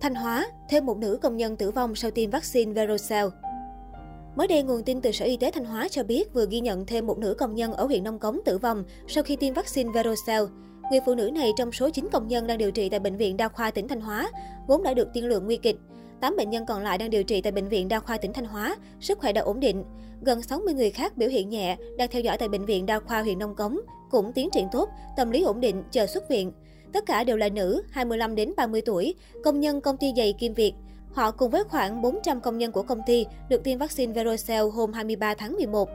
Thanh Hóa, thêm một nữ công nhân tử vong sau tiêm vaccine Verocell. Mới đây, nguồn tin từ Sở Y tế Thanh Hóa cho biết vừa ghi nhận thêm một nữ công nhân ở huyện Nông Cống tử vong sau khi tiêm vaccine Verocell. Người phụ nữ này trong số 9 công nhân đang điều trị tại Bệnh viện Đa khoa tỉnh Thanh Hóa, vốn đã được tiên lượng nguy kịch. 8 bệnh nhân còn lại đang điều trị tại Bệnh viện Đa khoa tỉnh Thanh Hóa, sức khỏe đã ổn định. Gần 60 người khác biểu hiện nhẹ, đang theo dõi tại Bệnh viện Đa khoa huyện Nông Cống, cũng tiến triển tốt, tâm lý ổn định, chờ xuất viện. Tất cả đều là nữ, 25 đến 30 tuổi, công nhân công ty giày Kim Việt. Họ cùng với khoảng 400 công nhân của công ty được tiêm vaccine Verocell hôm 23 tháng 11.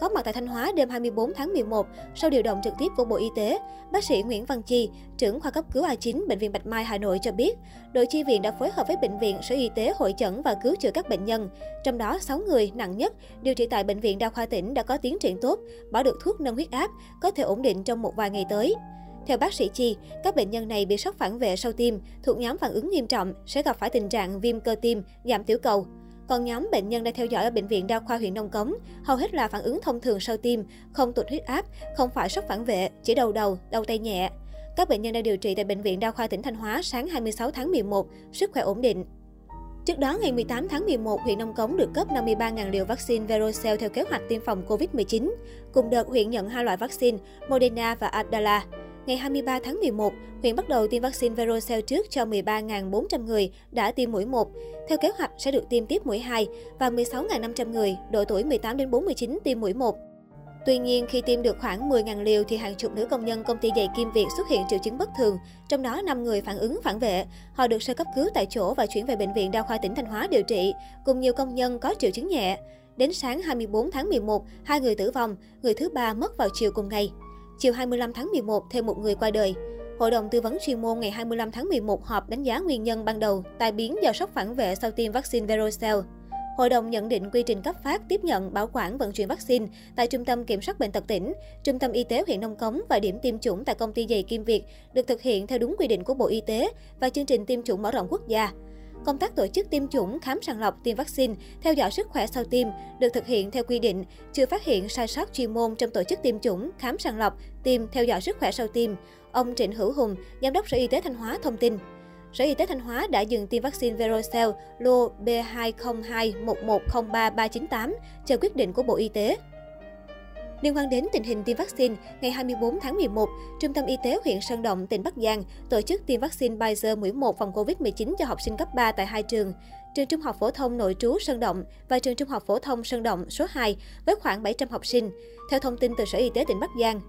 Có mặt tại Thanh Hóa đêm 24 tháng 11, sau điều động trực tiếp của Bộ Y tế, bác sĩ Nguyễn Văn Chi, trưởng khoa cấp cứu A9 Bệnh viện Bạch Mai Hà Nội cho biết, đội chi viện đã phối hợp với Bệnh viện, Sở Y tế hội chẩn và cứu chữa các bệnh nhân. Trong đó, 6 người nặng nhất điều trị tại Bệnh viện Đa khoa tỉnh đã có tiến triển tốt, bỏ được thuốc nâng huyết áp, có thể ổn định trong một vài ngày tới. Theo bác sĩ Chi, các bệnh nhân này bị sốc phản vệ sau tiêm, thuộc nhóm phản ứng nghiêm trọng, sẽ gặp phải tình trạng viêm cơ tim, giảm tiểu cầu. Còn nhóm bệnh nhân đang theo dõi ở Bệnh viện Đa khoa huyện Nông Cống, hầu hết là phản ứng thông thường sau tiêm, không tụt huyết áp, không phải sốc phản vệ, chỉ đầu đầu, đau tay nhẹ. Các bệnh nhân đang điều trị tại Bệnh viện Đa khoa tỉnh Thanh Hóa sáng 26 tháng 11, sức khỏe ổn định. Trước đó, ngày 18 tháng 11, huyện Nông Cống được cấp 53.000 liều vaccine Verocell theo kế hoạch tiêm phòng COVID-19. Cùng đợt, huyện nhận hai loại vaccine, Moderna và Abdala. Ngày 23 tháng 11, huyện bắt đầu tiêm vaccine Verocell trước cho 13.400 người đã tiêm mũi 1. Theo kế hoạch sẽ được tiêm tiếp mũi 2 và 16.500 người độ tuổi 18 đến 49 tiêm mũi 1. Tuy nhiên, khi tiêm được khoảng 10.000 liều thì hàng chục nữ công nhân công ty giày Kim Việt xuất hiện triệu chứng bất thường, trong đó 5 người phản ứng phản vệ. Họ được sơ cấp cứu tại chỗ và chuyển về bệnh viện đa khoa tỉnh Thanh Hóa điều trị, cùng nhiều công nhân có triệu chứng nhẹ. Đến sáng 24 tháng 11, hai người tử vong, người thứ ba mất vào chiều cùng ngày. Chiều 25 tháng 11, thêm một người qua đời. Hội đồng tư vấn chuyên môn ngày 25 tháng 11 họp đánh giá nguyên nhân ban đầu tai biến do sốc phản vệ sau tiêm vaccine Verocell. Hội đồng nhận định quy trình cấp phát, tiếp nhận, bảo quản, vận chuyển vaccine tại Trung tâm Kiểm soát Bệnh tật tỉnh, Trung tâm Y tế huyện Nông Cống và điểm tiêm chủng tại công ty giày Kim Việt được thực hiện theo đúng quy định của Bộ Y tế và chương trình tiêm chủng mở rộng quốc gia. Công tác tổ chức tiêm chủng, khám sàng lọc, tiêm vaccine, theo dõi sức khỏe sau tiêm được thực hiện theo quy định, chưa phát hiện sai sót chuyên môn trong tổ chức tiêm chủng, khám sàng lọc, tiêm, theo dõi sức khỏe sau tiêm. Ông Trịnh Hữu Hùng, Giám đốc Sở Y tế Thanh Hóa thông tin. Sở Y tế Thanh Hóa đã dừng tiêm vaccine Verocell lô B2021103398 chờ quyết định của Bộ Y tế. Liên quan đến tình hình tiêm vaccine, ngày 24 tháng 11, Trung tâm Y tế huyện Sơn Động, tỉnh Bắc Giang tổ chức tiêm vaccine Pfizer mũi 1 phòng COVID-19 cho học sinh cấp 3 tại hai trường. Trường Trung học phổ thông nội trú Sơn Động và trường Trung học phổ thông Sơn Động số 2 với khoảng 700 học sinh. Theo thông tin từ Sở Y tế tỉnh Bắc Giang,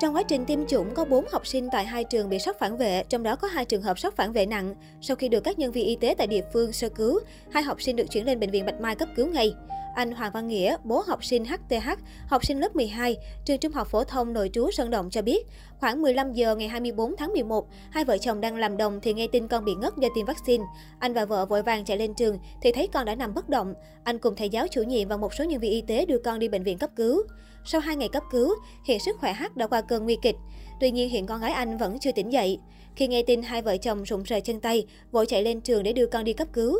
trong quá trình tiêm chủng, có 4 học sinh tại hai trường bị sốc phản vệ, trong đó có hai trường hợp sốc phản vệ nặng. Sau khi được các nhân viên y tế tại địa phương sơ cứu, hai học sinh được chuyển lên bệnh viện Bạch Mai cấp cứu ngay. Anh Hoàng Văn Nghĩa, bố học sinh HTH, học sinh lớp 12, trường trung học phổ thông nội trú Sơn Động cho biết, khoảng 15 giờ ngày 24 tháng 11, hai vợ chồng đang làm đồng thì nghe tin con bị ngất do tiêm vaccine. Anh và vợ vội vàng chạy lên trường thì thấy con đã nằm bất động. Anh cùng thầy giáo chủ nhiệm và một số nhân viên y tế đưa con đi bệnh viện cấp cứu. Sau 2 ngày cấp cứu, hiện sức khỏe H đã qua cơn nguy kịch. Tuy nhiên hiện con gái anh vẫn chưa tỉnh dậy. Khi nghe tin hai vợ chồng rụng rời chân tay, vội chạy lên trường để đưa con đi cấp cứu.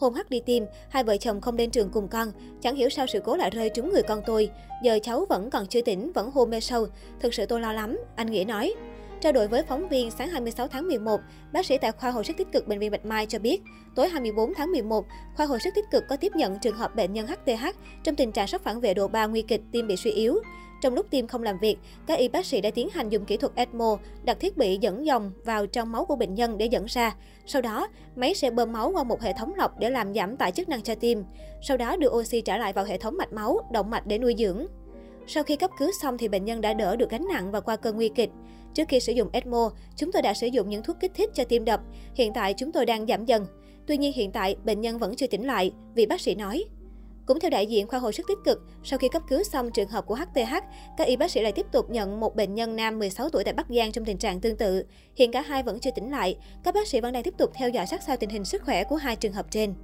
Hôm hắc đi tiêm, hai vợ chồng không lên trường cùng con. Chẳng hiểu sao sự cố lại rơi trúng người con tôi. Giờ cháu vẫn còn chưa tỉnh, vẫn hôn mê sâu. Thực sự tôi lo lắm, anh Nghĩa nói. Trao đổi với phóng viên sáng 26 tháng 11, bác sĩ tại khoa hồi sức tích cực bệnh viện Bạch Mai cho biết, tối 24 tháng 11, khoa hồi sức tích cực có tiếp nhận trường hợp bệnh nhân HTH trong tình trạng sốc phản vệ độ 3 nguy kịch, tim bị suy yếu. Trong lúc tim không làm việc, các y bác sĩ đã tiến hành dùng kỹ thuật ECMO, đặt thiết bị dẫn dòng vào trong máu của bệnh nhân để dẫn ra. Sau đó, máy sẽ bơm máu qua một hệ thống lọc để làm giảm tải chức năng cho tim. Sau đó đưa oxy trả lại vào hệ thống mạch máu, động mạch để nuôi dưỡng. Sau khi cấp cứu xong thì bệnh nhân đã đỡ được gánh nặng và qua cơn nguy kịch. Trước khi sử dụng ECMO, chúng tôi đã sử dụng những thuốc kích thích cho tim đập. Hiện tại chúng tôi đang giảm dần. Tuy nhiên hiện tại bệnh nhân vẫn chưa tỉnh lại, vị bác sĩ nói. Cũng theo đại diện khoa hồi sức tích cực, sau khi cấp cứu xong trường hợp của HTH, các y bác sĩ lại tiếp tục nhận một bệnh nhân nam 16 tuổi tại Bắc Giang trong tình trạng tương tự. Hiện cả hai vẫn chưa tỉnh lại, các bác sĩ vẫn đang tiếp tục theo dõi sát sao tình hình sức khỏe của hai trường hợp trên.